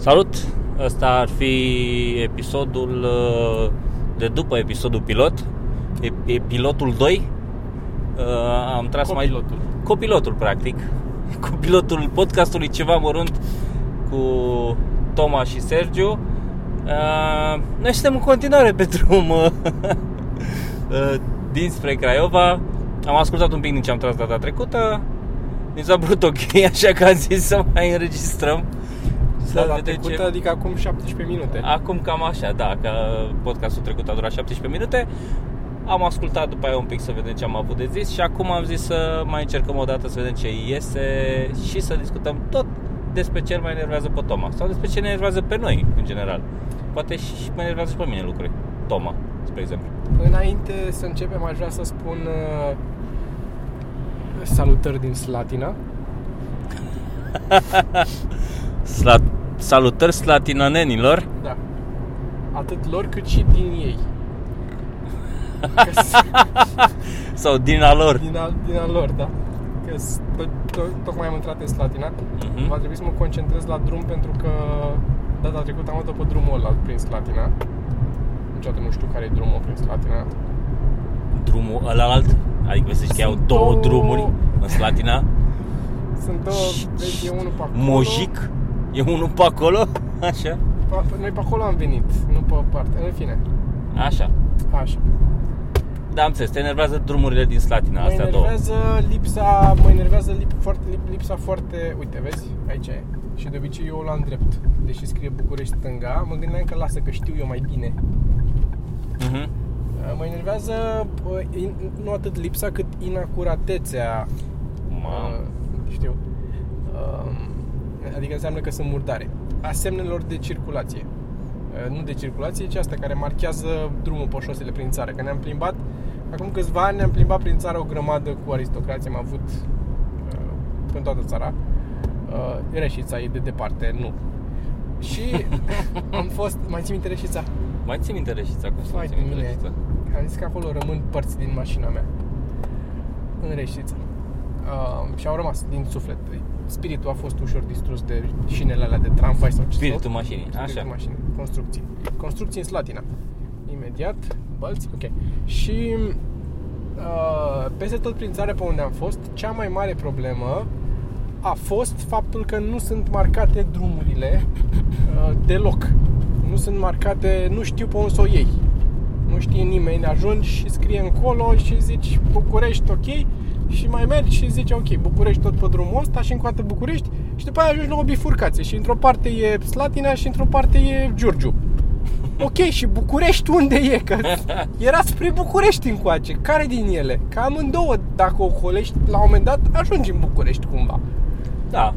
Salut! Ăsta ar fi episodul uh, de după episodul pilot, e, e pilotul 2. Uh, Am tras Copilotul. mai copilotul practic, copilotul podcastului ceva mărunt cu Toma și Sergiu. Uh, Noi suntem în continuare pe drum uh, uh, dinspre Craiova. Am ascultat un pic din ce am tras data trecută. Mi s-a părut ok, așa că am zis să mai înregistrăm. Da, la vedem trecută, adică acum 17 minute. Acum cam așa, da, că podcastul trecut a durat 17 minute. Am ascultat după aia un pic să vedem ce am avut de zis și acum am zis să mai încercăm o dată să vedem ce iese și să discutăm tot despre ce îl mai enervează pe Toma sau despre ce ne enervează pe noi, în general. Poate și mă enervează și pe mine lucruri. Toma, spre exemplu. Înainte să începem, aș vrea să spun uh, salutări din Slatina. Slat, salutări slatinanenilor. Da. Atât lor cât și din ei. Că s- Sau din a lor. din, a, din a lor, da. Că s- to- to- tocmai am intrat în Slatina. Mhm. Va trebui să mă concentrez la drum pentru că data trecută am avut pe drumul ăla prin Slatina. Niciodată nu știu care e drumul prin Slatina. Drumul ălalt, adică să zici că au Sunt două două- drumuri în Slatina. Sunt două, vezi, e unul pe acolo. Mojic, e unul pe acolo, așa. Pa- Noi pe acolo am venit, nu pe parte. În fine, Așa. așa. Da, am înțeles, te enervează drumurile din Slatina, Mă astea două. enervează lipsa, mă enervează lip, foarte, lip, lipsa foarte, uite, vezi, aici e. Și de obicei eu o luam drept, deși scrie București stânga, mă gândeam că lasă că știu eu mai bine. Mhm. Mă enervează bă, in, nu atât lipsa cât inacuratețea, Mamă. uh, știu, uh, adică înseamnă că sunt murdare, a semnelor de circulație. Uh, Nu de circulație, ci asta care marchează drumul pe șosele prin țară. Că ne-am plimbat, acum câțiva ani ne-am plimbat prin țară o grămadă cu aristocrație, am avut uh, în toată țara. Uh, Reșița e de departe, nu. Și am fost, mai țin minte Reșița? Mai țin minte Reșița, cum să Vai țin de minte mine. Reșița? Am zis că acolo rămân părți din mașina mea În Reșița uh, Și au rămas din suflet Spiritul a fost ușor distrus de șinele alea de tramvai sau ce Spiritul sau- mașinii, Spiritul așa. mașinii, construcții Construcții în Slatina Imediat, bălți, ok Și uh, peste tot prin țară pe unde am fost Cea mai mare problemă a fost faptul că nu sunt marcate drumurile uh, deloc. Nu sunt marcate, nu știu pe unde să o iei. Nu știe nimeni, ajungi și scrie încolo și zici București, ok, și mai mergi și zici ok, București tot pe drumul ăsta și încă o dată București și după aia ajungi la o bifurcație și într-o parte e Slatina și într-o parte e Giurgiu. Ok, și București unde e? Că era spre București încoace. Care din ele? Că amândouă, dacă o colești, la un moment dat ajungi în București cumva. Da,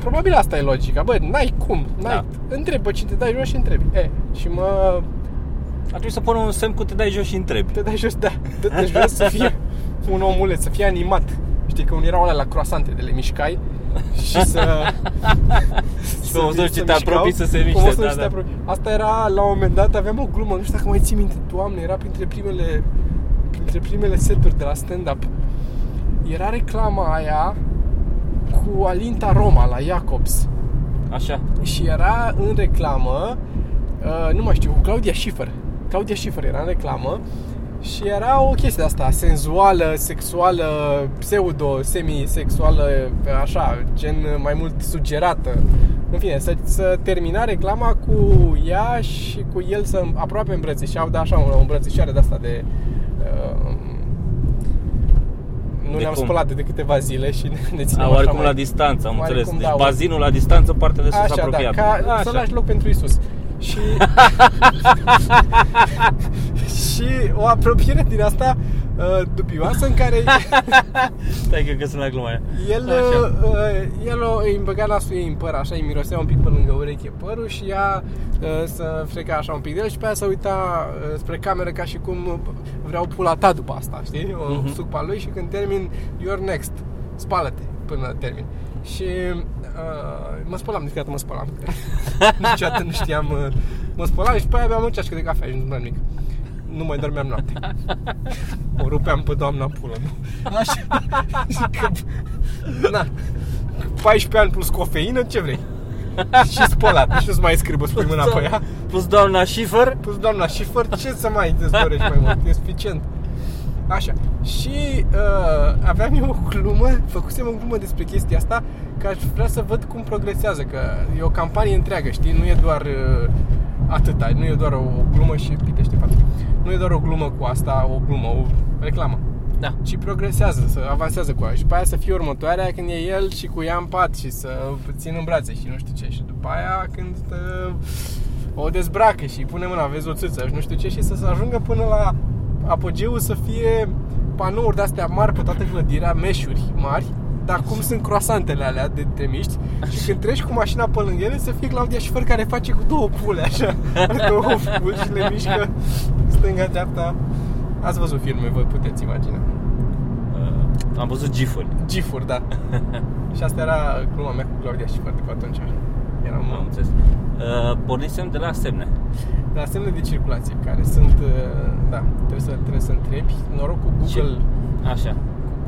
Probabil asta e logica. Bă, n-ai cum. N-ai. Da. Întrebi pe cine te dai jos și întrebi. E, și mă... ar trebui să pun un semn cu te dai jos și întrebi. Te dai jos, da. Te dai jos să fie un omuleț, să fie animat. Știi că unii erau alea la croasante de le mișcai și să... Și pe măsură ce te mișcau, apropii să se pe miște, măsură da, ce te da. apropii. Asta era, la un moment dat, aveam o glumă, nu știu dacă mai ții minte, Doamne, era printre primele, printre primele seturi de la stand-up. Era reclama aia cu Alinta Roma la Jacobs. Așa. Și era în reclamă, uh, nu mai știu, cu Claudia Schiffer. Claudia Schiffer era în reclamă și era o chestie de asta, senzuală, sexuală, pseudo, semi-sexuală, așa, gen mai mult sugerată. În fine, să, să termina reclama cu ea și cu el să aproape îmbrățișeau, dar așa, o îmbrățișare de asta de... Uh, nu De ne-am cum? spălat de câteva zile și ne, ne țineam A, așa oarecum mai- la distanță, am oarecum, înțeles. Deci da, bazinul la distanță, partea de sus Așa, da, apropiată. ca să lași loc pentru Isus. Și și o apropiere din asta uh, dubioasă în care Stai că, că sunt la gluma aia. el, Așa. uh, el o, îi băga nasul ei în păr, așa, îi mirosea un pic pe lângă ureche părul și ea uh, să freca așa un pic de el și pe aia să uita uh, spre cameră ca și cum uh, vreau pula ta după asta, știi? O Mhm. suc pe lui și când termin, you're next, spală-te până termin. Și uh, mă spălam, niciodată mă spălam. niciodată nu știam, uh, mă spălam și după aia aveam o ceașcă de cafea și nu mai nimic. Nu mai dormeam noaptea. O rupeam pe doamna pulă, nu? Așa. Și că, na, 14 ani plus cofeină, ce vrei? și spălat. Nici nu-ți mai scriu, spui mâna pe ea. Plus doamna Schiffer. Pus doamna Schiffer, ce să mai îți dorești mai mult? E suficient. Așa. Și uh, aveam eu o glumă, făcusem o glumă despre chestia asta, că aș vrea să văd cum progresează, că e o campanie întreagă, știi? Nu e doar uh, atâta, nu e doar o glumă și pitește față. Nu e doar o glumă cu asta, o glumă, o reclamă. Da. Ci progresează, să avansează cu aia Și după aia să fie următoarea când e el și cu ea în pat Și să țin în brațe și nu știu ce Și după aia când uh, o dezbracă și îi pune mâna, vezi o țâță și nu știu ce Și să se ajungă până la apogeul să fie panouri de-astea mari pe toată clădirea, meșuri mari dar cum sunt croasantele alea de te miști și când treci cu mașina pe lângă ele să fie Claudia Schiffer care face cu două pule așa, două pule și le mișcă stânga-dreapta. Ați văzut filme, vă puteți imagina. Uh, am văzut gifuri. Gifuri, da. și asta era gluma mea cu Claudia Schiffer de pe atunci. Eram Am înțeles. Uh, pornisem de la semne. de la semne de circulație, care sunt, uh, da, trebuie să, trebuie să întrebi. Noroc cu Google, Așa. cu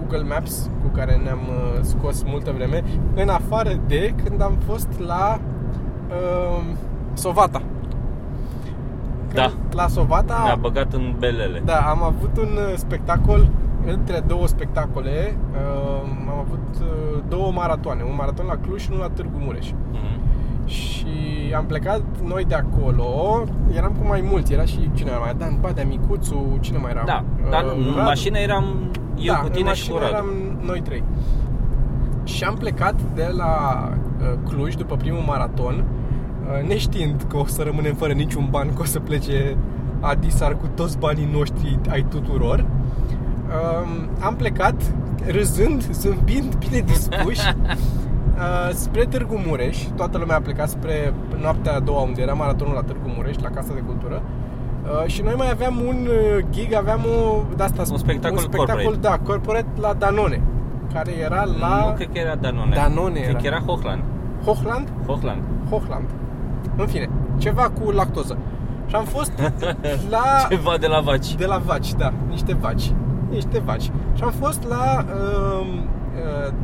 Google Maps, cu care ne-am uh, scos multă vreme, în afară de când am fost la uh, Sovata. Când Da. La Sovata Ne-a băgat în belele. Da, am avut un uh, spectacol între două spectacole. Uh, am avut uh, două maratoane, un maraton la Cluj și unul la Târgu Mureș. Mhm. Și am plecat noi de acolo, eram cu mai mulți, era și cine mai era, Dan Badea, Micuțu, cine mai era? Da, dar Uh, în Radu. mașină eram eu da, cu în tine și mașină cu Radu. eram noi trei. Și am plecat de la uh, Cluj după primul maraton, uh, neștiind că o să rămânem fără niciun ban, că o să plece Adisar cu toți banii noștri ai tuturor. Um, am plecat râzând, zâmbind, bine dispuși uh, spre Târgu Mureș. Toată lumea a plecat spre noaptea a doua unde era maratonul la Târgu Mureș, la Casa de Cultură. Uh, și noi mai aveam un uh, gig, aveam o, de asta, Un spectacol un spectacol corporate. da, corporate la Danone, care era la Nu cred că era Danone. Danone Cred era. că era Hochland. Hochland, Hochland. Hochland. În fine, ceva cu lactoză. Și am fost la Ceva de la vaci. de la vaci, da, niște vaci. Niște vaci. Și am fost la um, uh,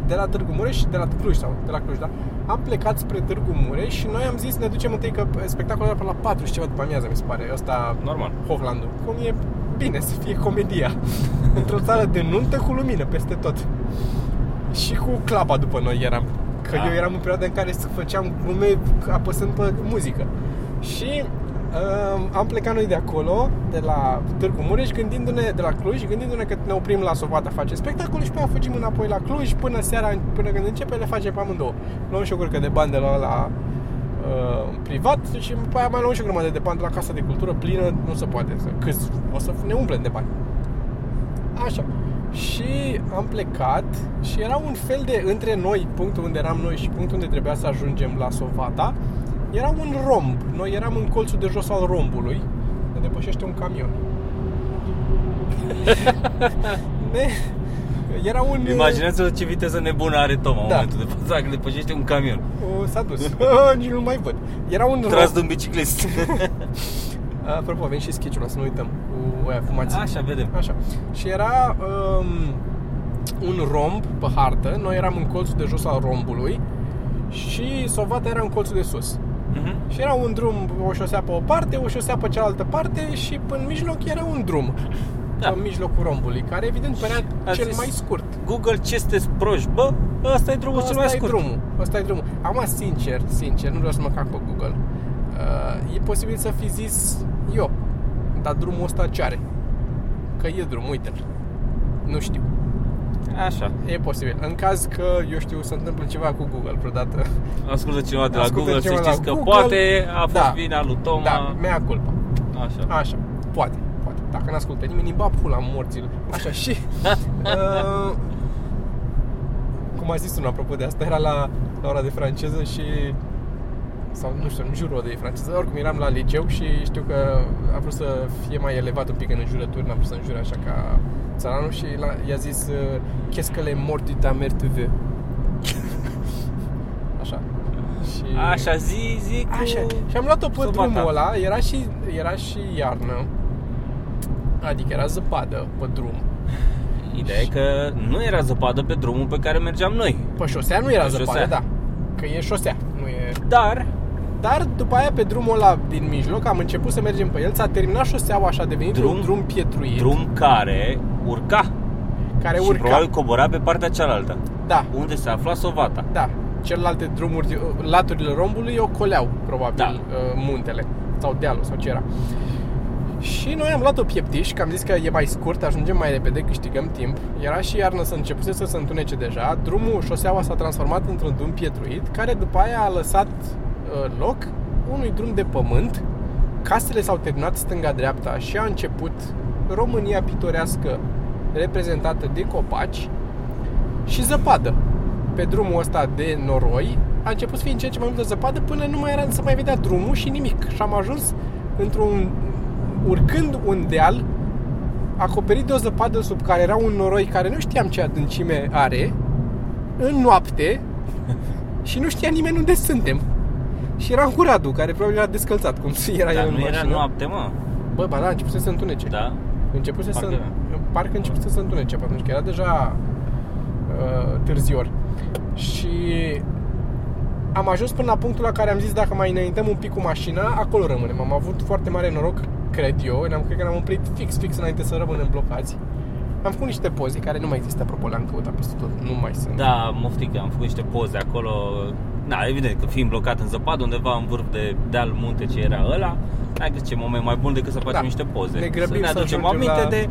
de la Târgu Mureș, de la Cluj sau de la Cluj, da? Am plecat spre Târgu Mureș și noi am zis ne ducem întâi că spectacolul era pe la 4 și ceva după amiază, mi se pare. Ăsta Normal. Hochlandul. Cum e bine să fie comedia. Într-o țară de nuntă cu lumină peste tot. Și cu clapa după noi eram. Că Da. eu eram în perioada în care făceam glume apăsând pe muzică. Și um, am plecat noi de acolo, de la Târgu Mureș, gândindu-ne, de la Cluj, gândindu-ne că ne oprim la Sovata face spectacol și pe aia fugim înapoi la Cluj până seara, până când începe, le facem pe amândouă. Luăm și o gurcă de bani de la, la uh, privat și pe aia mai luăm și o grămadă de bani de la Casa de Cultură plină, nu se poate, să, câți, o să ne umplem de bani. Așa. Și am plecat și era un fel de, între noi, punctul unde eram noi și punctul unde trebuia să ajungem la Sovata, era un romb. Noi eram în colțul de jos al rombului, ne depășește un camion. ne, era un... Imaginează ce viteză nebună are Toma în Da. momentul de față că depășește un camion. O, s-a dus. Nici nu mai văd. Era un Tras romb. de un biciclist. Apropo, avem și sketch-ul ăla, să nu uităm, cu aia fumați. Așa, vedem. Așa. Și era um, un romb pe hartă, noi eram în colțul de jos al rombului și Sovata era în colțul de sus. Mhm. Și era un drum, o șosea pe o parte, o șosea pe cealaltă parte și în mijloc era un drum. Da. În mijlocul rombului, care evident părea A cel zis, mai scurt. Google, ce sunteți proști? Bă, ăsta e drumul cel Ăsta mai e scurt. drumul. Ăsta e drumul. Acum, sincer, sincer, nu vreau să mă cac pe Google. Uh, e posibil să fi zis eu, dar drumul ăsta ce are? Că e drum, uite-l. Nu știu. Așa. E posibil. În caz că, eu știu, se întâmplă ceva cu Google vreodată. Ascultă cineva de la Ascultă Google să cineva știți la că Google. poate a fost Da. vina lui Toma. Da, mea culpa. Așa. Așa, poate, poate. Dacă n-ascultă nimeni, îi bag pula morților. Așa, și... uh, cum a zis unul apropo de asta, era la, la ora de franceză și... Sau, nu știu, în jurul de franceză. Oricum, eram la liceu și știu că a vrut să fie mai elevat un pic în înjurături, n-a vrut să înjure așa ca țăranul și la, i-a zis uh, Qu'est-ce que les morts de ta mère te veut? Așa. Și... Așa, zi, zi cu... Așa. Și am luat-o pe Sovata. drumul ăla, era și, era și iarnă, adică era zăpadă pe drum. Ideea e că nu era zăpadă pe drumul pe care mergeam noi. Pe șosea nu era Pe zăpadă, șosea. da. că e șosea, nu e... Dar, Dar după aia pe drumul ăla din mijloc am început să mergem pe el, s-a terminat șoseaua și a devenit Drum- un drum pietruit drum care urca care și urca. probabil cobora pe partea cealaltă, Da, unde se afla Sovata. da. Celelalte drumuri, laturile rombului ocoleau probabil Da. uh, muntele sau dealul sau ce era. Și noi am luat-o pieptiș, că am zis că e mai scurt, ajungem mai repede, câștigăm timp. Era și iarnă să începuse să se întunece deja. Drumul, șoseaua s-a transformat într-un drum pietruit, care după aia a lăsat uh, loc unui drum de pământ. Casele s-au terminat stânga-dreapta și a început România pitorească reprezentată de copaci și zăpadă. Pe drumul ăsta de noroi a început să fie în ce în ce mai multă zăpadă până nu mai era să mai vedea drumul și nimic. Și am ajuns într-un urcând un deal acoperit de o zăpadă sub care era un noroi care nu știam ce adâncime are în noapte și nu știa nimeni unde suntem. Și era cu Radu, care probabil era descălțat, cum era Dar el în nu era mașină. noapte, mă. Bă, ba da, a început să se întunece. Da? Început să Parcă se... era. Parcă început să se întunece pe atunci, că era deja uh, târzior. Și am ajuns până la punctul la care am zis dacă mai înaintăm un pic cu mașina, acolo rămânem. Am avut foarte mare noroc, cred eu. Ne-am, cred că ne-am oprit fix, fix înainte să rămânem blocați. Am făcut niște poze care nu mai există, apropo, le-am căutat peste tot, nu mai sunt. Da, moftic, am făcut niște poze acolo. Da, evident că fiind blocat în zăpadă undeva în vârf de deal munte ce era ăla, ai găsit ce moment mai bun decât să facem Da. niște poze. Ne grăbim să ne să aducem ajungem aminte la- de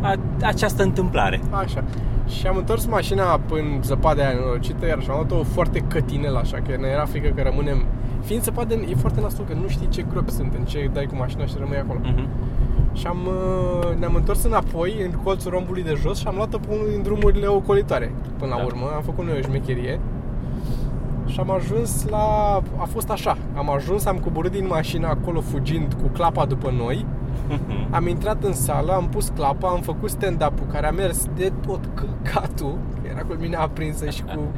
a, această întâmplare. Așa. Și am întors mașina în zăpada aia nenorocită, iar și am luat-o foarte cătinel, așa, că ne era frică că rămânem... Fiind zăpadă, e foarte nasol, că nu știi ce gropi sunt, în ce dai cu mașina și rămâi acolo. Mhm. Și am, uh, ne-am întors înapoi în colțul rombului de jos și am luat-o pe unul din drumurile ocolitoare. Până la Da. urmă, am făcut noi o șmecherie și am ajuns la... A fost așa, am ajuns, am coborât din mașină acolo fugind cu clapa după noi. Am intrat în sală, am pus clapa, am făcut stand-up-ul care a mers de tot căcatul că Era cu mine aprinsă și cu...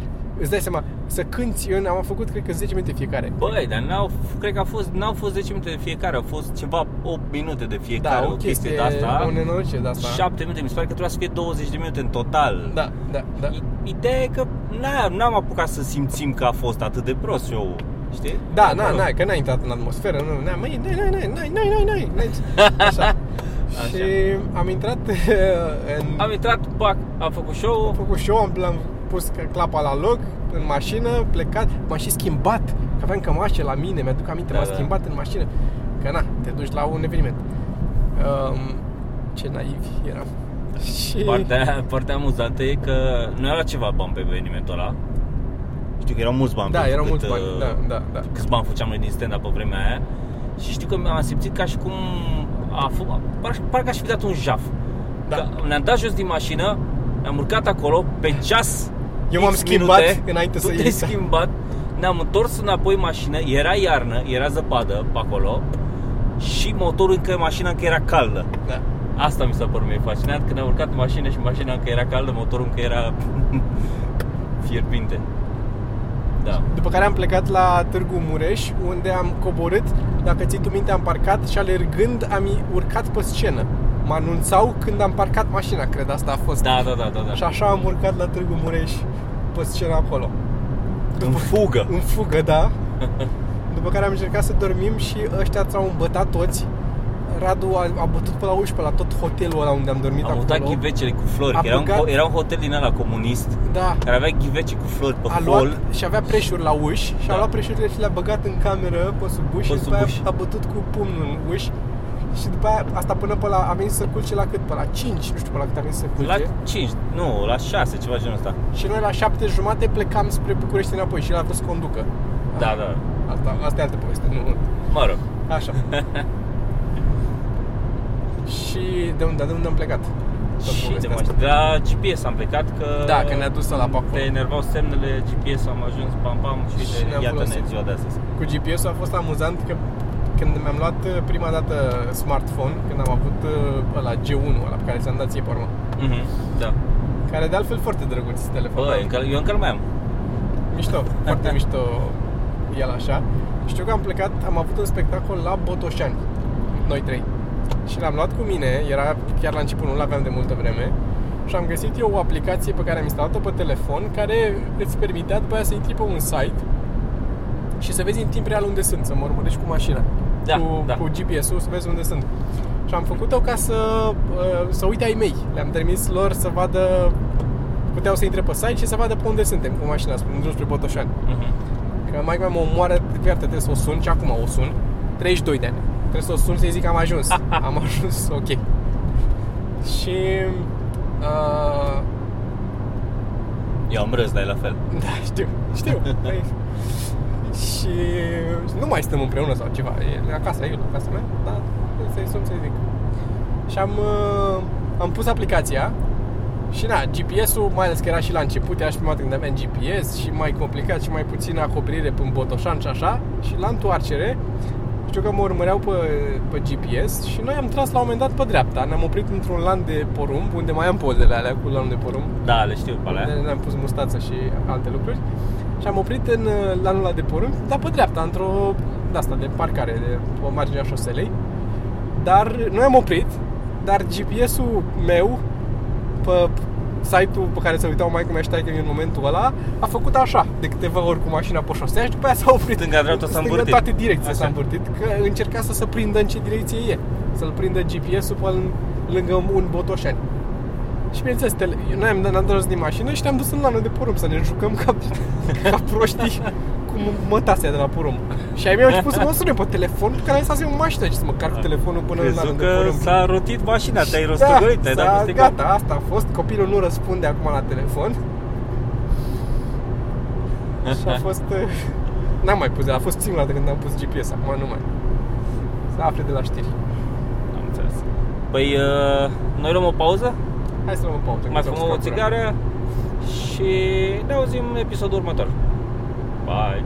Îți dai seama, să cânti în... Am făcut, cred că 10 minute fiecare. Băi, dar n-au, cred că a fost, n-au fost 10 minute de fiecare, au fost ceva 8 minute de fiecare, Da, o chestie de asta. o nenorocire de asta. 7 minute, mi se pare că trebuia să fie 20 de minute în total. Da, da, da. I- Ideea e că n-am, n-am apucat să simțim că a fost atât de prost show știi? Da, na, Acolo. na, că n-ai intrat în atmosferă, nu, na, măi, n-ai, n-ai, n-ai, n-ai, n-ai, n-ai, n-ai, Așa. Și am intrat în... Am intrat, pac, am făcut show Am făcut show, am, am pus clapa la loc, în mașină, plecat, m-am și schimbat, că aveam cămașe la mine, mi-aduc aminte, Da, m-am da. schimbat în mașină. Că na, te duci la un eveniment. Um, ce naivi eram. Și... Partea, partea amuzantă e că nu era ceva bani pe evenimentul ăla Știu că erau mulți bani Da, pentru erau cât, mulți bani, uh, da, da, da. Câți bani făceam noi din stand-up pe vremea aia Și știu că am simțit ca și cum a fost, par, parcă aș fi dat un jaf Da. Că ne-am dat jos din mașină Ne-am urcat acolo pe ceas Eu m-am X schimbat minute, înainte tu să te-ai iei. schimbat Ne-am întors înapoi în mașină Era iarnă, era zăpadă pe acolo Și motorul încă, mașina încă era caldă Da. Asta mi s-a părut mie fascinant când am urcat în mașină și mașina încă era caldă, motorul încă era fierbinte. Da. După care am plecat la Târgu Mureș, unde am coborât, dacă ții tu minte, am parcat și alergând am urcat pe scenă. Mă anunțau când am parcat mașina, cred asta a fost. Da, da, da, da, da. Și așa am urcat la Târgu Mureș pe scenă acolo. În fugă. În fugă, da. După care am încercat să dormim și ăștia s-au îmbătat toți. Radu a, a bătut pe la uși, pe la tot hotelul ăla unde am dormit Am acolo. mutat ghivecele cu flori, A că era un, băgat- ho- era un hotel din ăla comunist Da. care avea ghivece cu flori pe A hol. luat și avea preșuri la uși și a Da. luat preșurile și le-a băgat în cameră pe sub uși Pe și sub după aia uși. a bătut cu pumnul în uși și după aia, asta până pe la, a venit să culce la cât? Pe la 5, nu știu pe la cât a venit să culce. La 5, nu, la 6, ceva genul ăsta. Și noi la 7 jumate plecam spre București înapoi și el a vrut să conducă. Da, da. Asta, asta e altă poveste, nu... Mă rog. Așa. și de unde, de unde am plecat? Tot Și de povestea mai asta. de la GPS am plecat că Da, că ne-a dus la pe acolo. te enervau semnele GPS am ajuns pam pam și, Și de, ne-am iată-ne folosit. ziua de astăzi. Cu GPS-ul a fost amuzant că când mi-am luat uh, prima dată smartphone, când am avut uh, ăla G1, ăla pe care ți-am dat ție pe urmă, Mhm, da. care de altfel foarte drăguț telefon. Bă, încă, eu încă mai am. Mișto, foarte mișto el așa. Știu că am plecat, am avut un spectacol la Botoșani, noi trei. Și l-am luat cu mine, era chiar la început, nu l-aveam de multă vreme. Și am găsit eu o aplicație pe care am instalat-o pe telefon care îți permitea după aia să intri pe un site și să vezi în timp real unde sunt, să mă urmărești cu mașina. Da, cu, da. cu GPS-ul să vezi unde sunt. Și am făcut-o ca să, uh, să uite ai mei. Le-am trimis lor să vadă, puteau să intre pe site și să vadă pe unde suntem cu mașina, spre drum spre Botoșani. Mhm. Că mai mea mă omoară, iată, trebuie să o sun și acum o sun. 32 de ani. Trebuie să o sun să-i zic că am ajuns. am ajuns, ok. Și... Uh, Eu am râs, dar e la fel. da, știu, știu. Păi, și nu mai stăm împreună sau ceva. E acasă, eu la casa mea, dar să-i sun să-i zic. Și am, uh, am pus aplicația și na, GPS-ul, mai ales că era și la început, era și prima dată când aveam GPS și mai complicat și mai puțină acoperire până Botoșan și așa. Și la întoarcere, știu că mă urmăreau pe, pe GPS și noi am tras la un moment dat pe dreapta. Ne-am oprit într-un lan de porumb, unde mai am pozele alea cu lanul de porumb. Da, le știu pe alea. Unde ne-am pus mustață și alte lucruri. Și am oprit în uh, lanul ăla de porumb, dar pe dreapta, într-o de asta de parcare, de pe marginea șoselei. Dar noi am oprit, dar GPS-ul meu pe site-ul pe care se uitau mai cum mea în momentul ăla a făcut așa, de câteva ori cu mașina pe șosea și după aia s-a oprit. Stânga, dreapta s-a Stânga, învârtit. toate direcții Așa. s-a învârtit, că încerca să se prindă în ce direcție e. Să-l prindă GPS-ul pe lângă un botoșani. Și bineînțeles, tele... noi am, ne-am dus din mașină și ne-am dus în lanul de porumb să ne jucăm ca, ca proștii cu mătasea de la porumb. Și ai mei au început să mă sune pe telefon, că n-ai stat în mașină și să mă carc cu telefonul până în Crezut lanul de că porumb. s-a rotit mașina, te-ai rostogolit, te-ai dat s-a- peste cap. gata, asta a fost. Copilul nu răspunde acum la telefon. și a fost... uh, N-am mai pus, a fost singura dată când am pus GPS, acum nu mai. Să afle de la știri. Am înțeles. Păi, uh, noi luăm o pauză, Hai să luăm o pauză. mai că fumăm o stăm țigară și ne auzim în episodul următor. Bye!